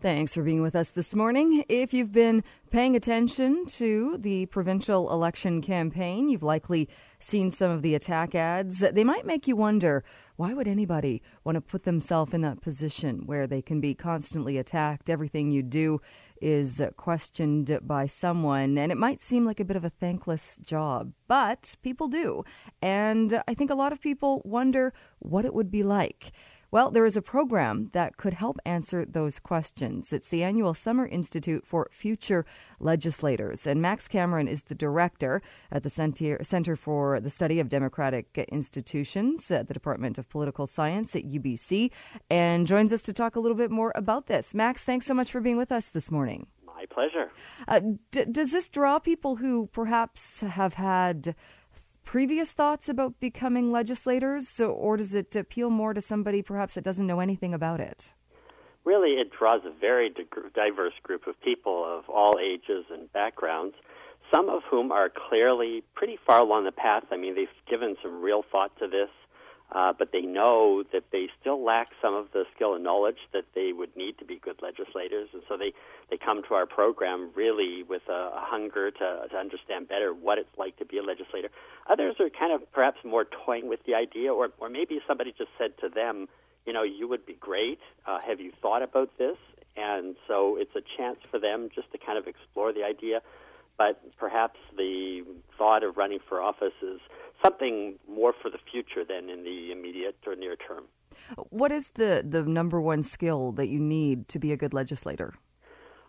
Thanks for being with us this morning. If you've been paying attention to the provincial election campaign, you've likely seen some of the attack ads. They might make you wonder why would anybody want to put themselves in that position where they can be constantly attacked? Everything you do is questioned by someone, and it might seem like a bit of a thankless job, but people do. And I think a lot of people wonder what it would be like. Well, there is a program that could help answer those questions. It's the annual Summer Institute for Future Legislators, and Max Cameron is the director at the Center for the Study of Democratic Institutions at the Department of Political Science at UBC, and joins us to talk a little bit more about this. Max, thanks so much for being with us this morning. My pleasure. Uh, d- does this draw people who perhaps have had previous thoughts about becoming legislators, or does it appeal more to somebody perhaps that doesn't know anything about it? Really, it draws a very diverse group of people of all ages and backgrounds, some of whom are clearly pretty far along the path. I mean, they've given some real thought to this uh, but they know that they still lack some of the skill and knowledge that they would need to be good legislators, and so they, they come to our program really with a, a hunger to, to understand better what it's like to be a legislator. Others are kind of perhaps more toying with the idea, or, or maybe somebody just said to them, you know, you would be great. Uh, have you thought about this? And so it's a chance for them just to kind of explore the idea. But perhaps the thought of running for office is something more for the future than in the immediate or near term. What is the, the number one skill that you need to be a good legislator?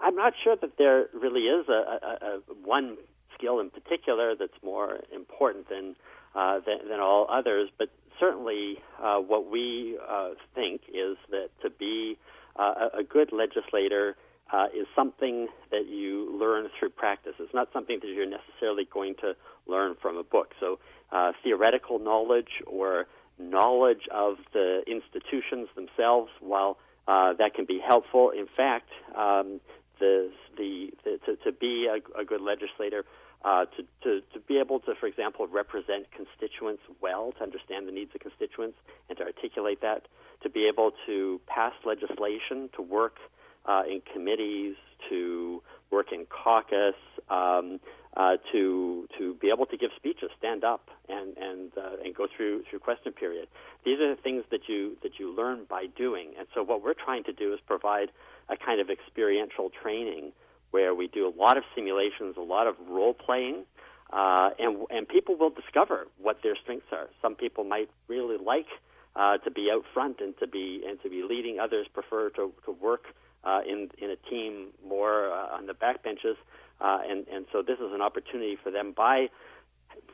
I'm not sure that there really is a, a, a one skill in particular that's more important than uh, than, than, all others, but certainly uh, what we uh, think is that to be uh, a good legislator uh, is something that you learn through practice. It's not something that you're necessarily going to learn from a book. So uh, theoretical knowledge or knowledge of the institutions themselves, while uh, that can be helpful, in fact, um, the, the, the, to, to be a, a good legislator, uh, to, to, to be able to, for example, represent constituents well, to understand the needs of constituents and to articulate that, to be able to pass legislation, to work uh, in committees, to work in caucus, um, uh, to to be able to give speeches, stand up, and and uh, and go through through question period. These are the things that you that you learn by doing. And so what we're trying to do is provide a kind of experiential training where we do a lot of simulations, a lot of role playing, uh, and and people will discover what their strengths are. Some people might really like uh, to be out front and to be and to be leading. Others prefer to to work uh, in in a team more uh, on the back benches. Uh, and, and so this is an opportunity for them by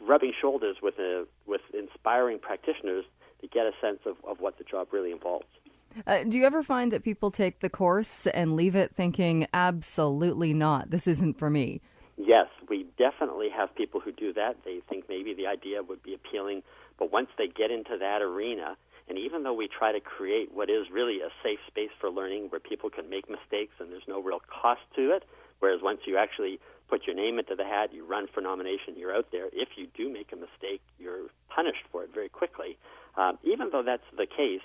rubbing shoulders with, a, with inspiring practitioners to get a sense of, of what the job really involves. Uh, do you ever find that people take the course and leave it thinking, absolutely not, this isn't for me? Yes, we definitely have people who do that. They think maybe the idea would be appealing, but once they get into that arena, and even though we try to create what is really a safe space for learning where people can make mistakes and there's no real cost to it, Whereas once you actually put your name into the hat, you run for nomination, you're out there. If you do make a mistake, you're punished for it very quickly. Um, even though that's the case,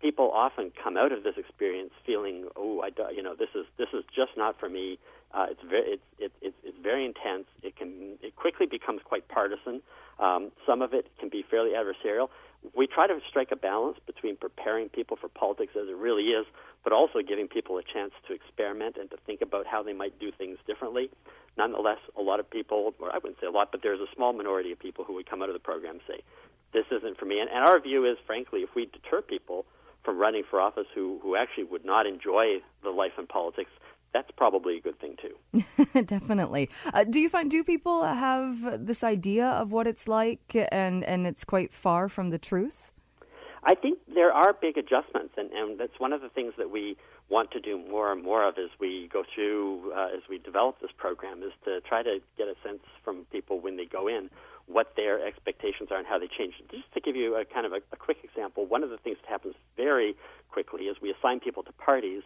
people often come out of this experience feeling, oh, I, you know, this is this is just not for me. Uh, it's very it's, it, it's it's very intense. It can it quickly becomes quite partisan. Um, some of it can be fairly adversarial. Try to strike a balance between preparing people for politics as it really is, but also giving people a chance to experiment and to think about how they might do things differently. Nonetheless, a lot of people, or I wouldn't say a lot, but there's a small minority of people who would come out of the program and say, this isn't for me. And, and our view is, frankly, if we deter people from running for office who, who actually would not enjoy the life in politics, that's probably a good thing too. Definitely. Uh, do you find do people have this idea of what it's like, and and it's quite far from the truth? I think there are big adjustments, and, and that's one of the things that we want to do more and more of as we go through, uh, as we develop this program, is to try to get a sense from people when they go in what their expectations are and how they change. Just to give you a kind of a, a quick example, one of the things that happens very quickly is we assign people to parties,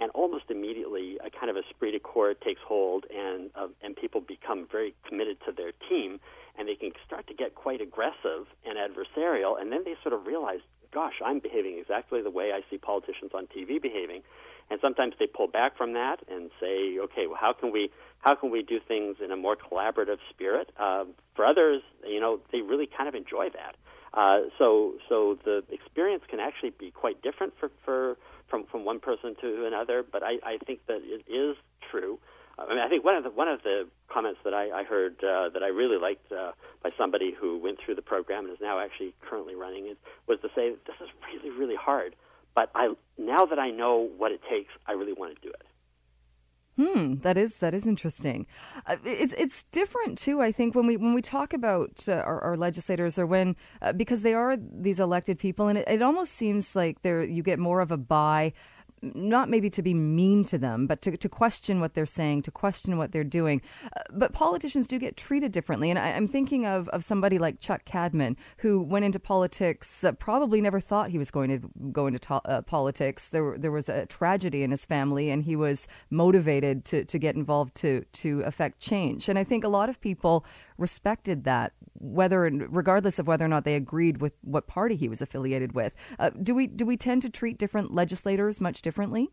and almost immediately a kind of esprit de corps takes hold, and uh, and people become very committed to their team, and they can start to get quite aggressive and adversarial, and then they sort of realize gosh, I'm behaving exactly the way I see politicians on TV behaving. And sometimes they pull back from that and say, okay, well, how can we how can we do things in a more collaborative spirit? Uh, for others, you know, they really kind of enjoy that. Uh, so so the experience can actually be quite different for, for from from one person to another. But I, I think that it is true. I mean, I think one of the one of the comments that I, I heard uh, that I really liked uh, by somebody who went through the program and is now actually currently running it was to say this is really really hard, but I now that I know what it takes, I really want to do it. Hmm, that is that is interesting. Uh, it's it's different too. I think when we when we talk about uh, our, our, legislators, or when uh, because they are these elected people, and it, it almost seems like there you get more of a buy not maybe to be mean to them, but to, to question what they're saying, to question what they're doing. Uh, but politicians do get treated differently. And I, am thinking of, of somebody like Chuck Cadman, who went into politics, uh, probably never thought he was going to go into to- uh, politics. There, there was a tragedy in his family, and he was motivated to, to get involved to, to affect change. And I think a lot of people respected that, whether regardless of whether or not they agreed with what party he was affiliated with. Uh, do we do we tend to treat different legislators much differently?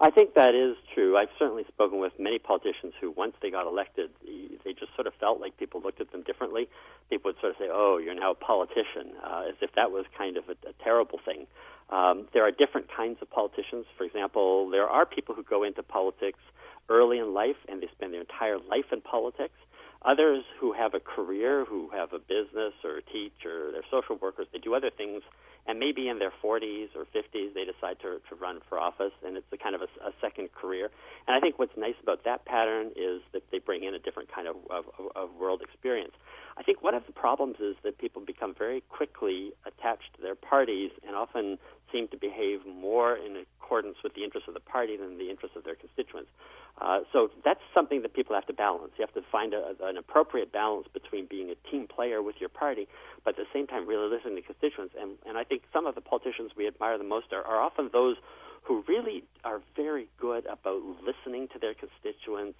I think that is true. I've certainly spoken with many politicians who, once they got elected, they just sort of felt like people looked at them differently. People would sort of say, "Oh, you're now a politician," uh, as if that was kind of a, a terrible thing. Um, there are different kinds of politicians. For example, there are people who go into politics early in life and they spend their entire life in politics. Others who have a career, who have a business or teach or they're social workers, they do other things, and maybe in their 40s or 50s they decide to, to run for office, and it's a kind of a, a second career. And I think what's nice about that pattern is that they bring in a different kind of, of, of world experience. I think one of the problems is that people become very quickly attached to their parties and often seem to behave more in accordance with the interests of the party than the interests of their constituents. Uh, so that's something that people have to balance. You have to find a, an appropriate balance between being a team player with your party, but at the same time really listening to constituents. And, and I think some of the politicians we admire the most are, are often those who really are very good about listening to their constituents,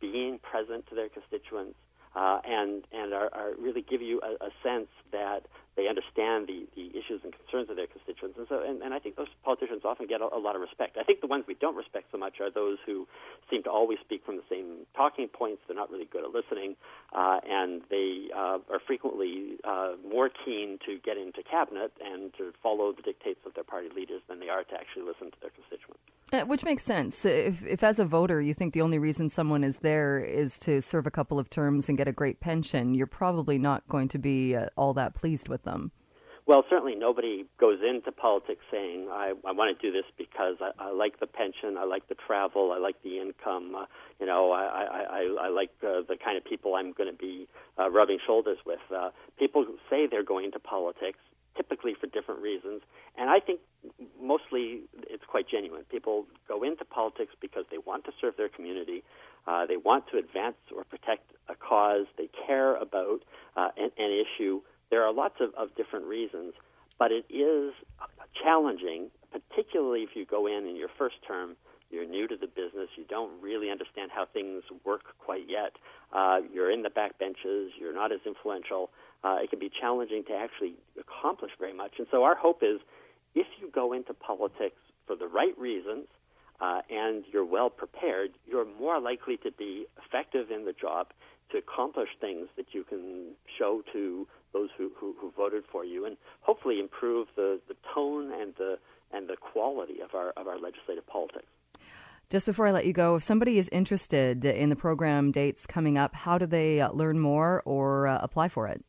being present to their constituents, uh, and and are, are really give you a, a sense that they understand the, the issues and concerns of their constituents. And so, and, and I think those politicians often get a, a, lot of respect. I think the ones we don't respect so much are those who seem to always speak from the same talking points. They're not really good at listening, uh, and they uh, are frequently uh, more keen to get into cabinet and to follow the dictates of their party leaders than they are to actually listen to their constituents. Uh, which makes sense. If, if, as a voter, you think the only reason someone is there is to serve a couple of terms and get a great pension, you're probably not going to be uh, all that pleased with them. Well, certainly nobody goes into politics saying, I, I want to do this because I, I like the pension, I like the travel, I like the income, uh, you know, I, I, I, I like uh, the kind of people I'm going to be uh, rubbing shoulders with. Uh, people say they're going into politics typically for different reasons. And I think mostly it's quite genuine. People go into politics because they want to serve their community, uh, they want to advance or protect a cause, they care about uh, an, an issue. There are lots of, of different reasons, but it is challenging, particularly if you go in in your first term. You're new to the business. You don't really understand how things work quite yet. Uh, you're in the back benches. You're not as influential uh, it can be challenging to actually accomplish very much. And so our hope is if you go into politics for the right reasons uh, and you're well prepared, you're more likely to be effective in the job to accomplish things that you can show to those who, who, who voted for you and hopefully improve the, the tone and the, and the quality of our, of our legislative politics. Just before I let you go, if somebody is interested in the program dates coming up, how do they learn more or uh, apply for it?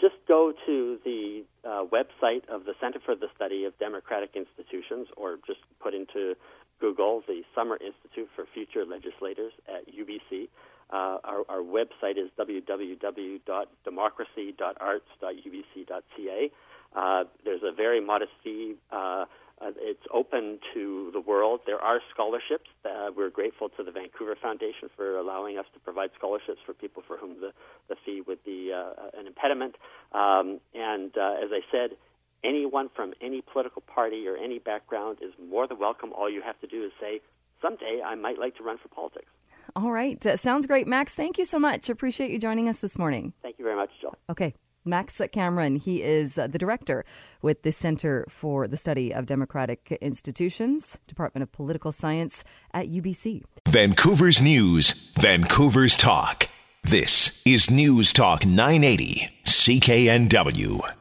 just go to the uh, website of the Center for the Study of Democratic Institutions, or just put into Google the Summer Institute for Future Legislators at UBC. Uh, our, our, website is www.democracy.arts.ubc.ca. Uh, there's a very modest fee uh, it's open to the world. There are scholarships. Uh, we're grateful to the Vancouver Foundation for allowing us to provide scholarships for people for whom the, the fee would be uh, an impediment. Um, and uh, as I said, anyone from any political party or any background is more than welcome. All you have to do is say, someday I might like to run for politics. All right. Uh, sounds great. Max, thank you so much. Appreciate you joining us this morning. Thank you very much, Jill. Okay. Max Cameron. He is uh, the director with the Center for the Study of Democratic Institutions, Department of Political Science at UBC. Vancouver's News, Vancouver's Talk. This is News Talk 980, CKNW.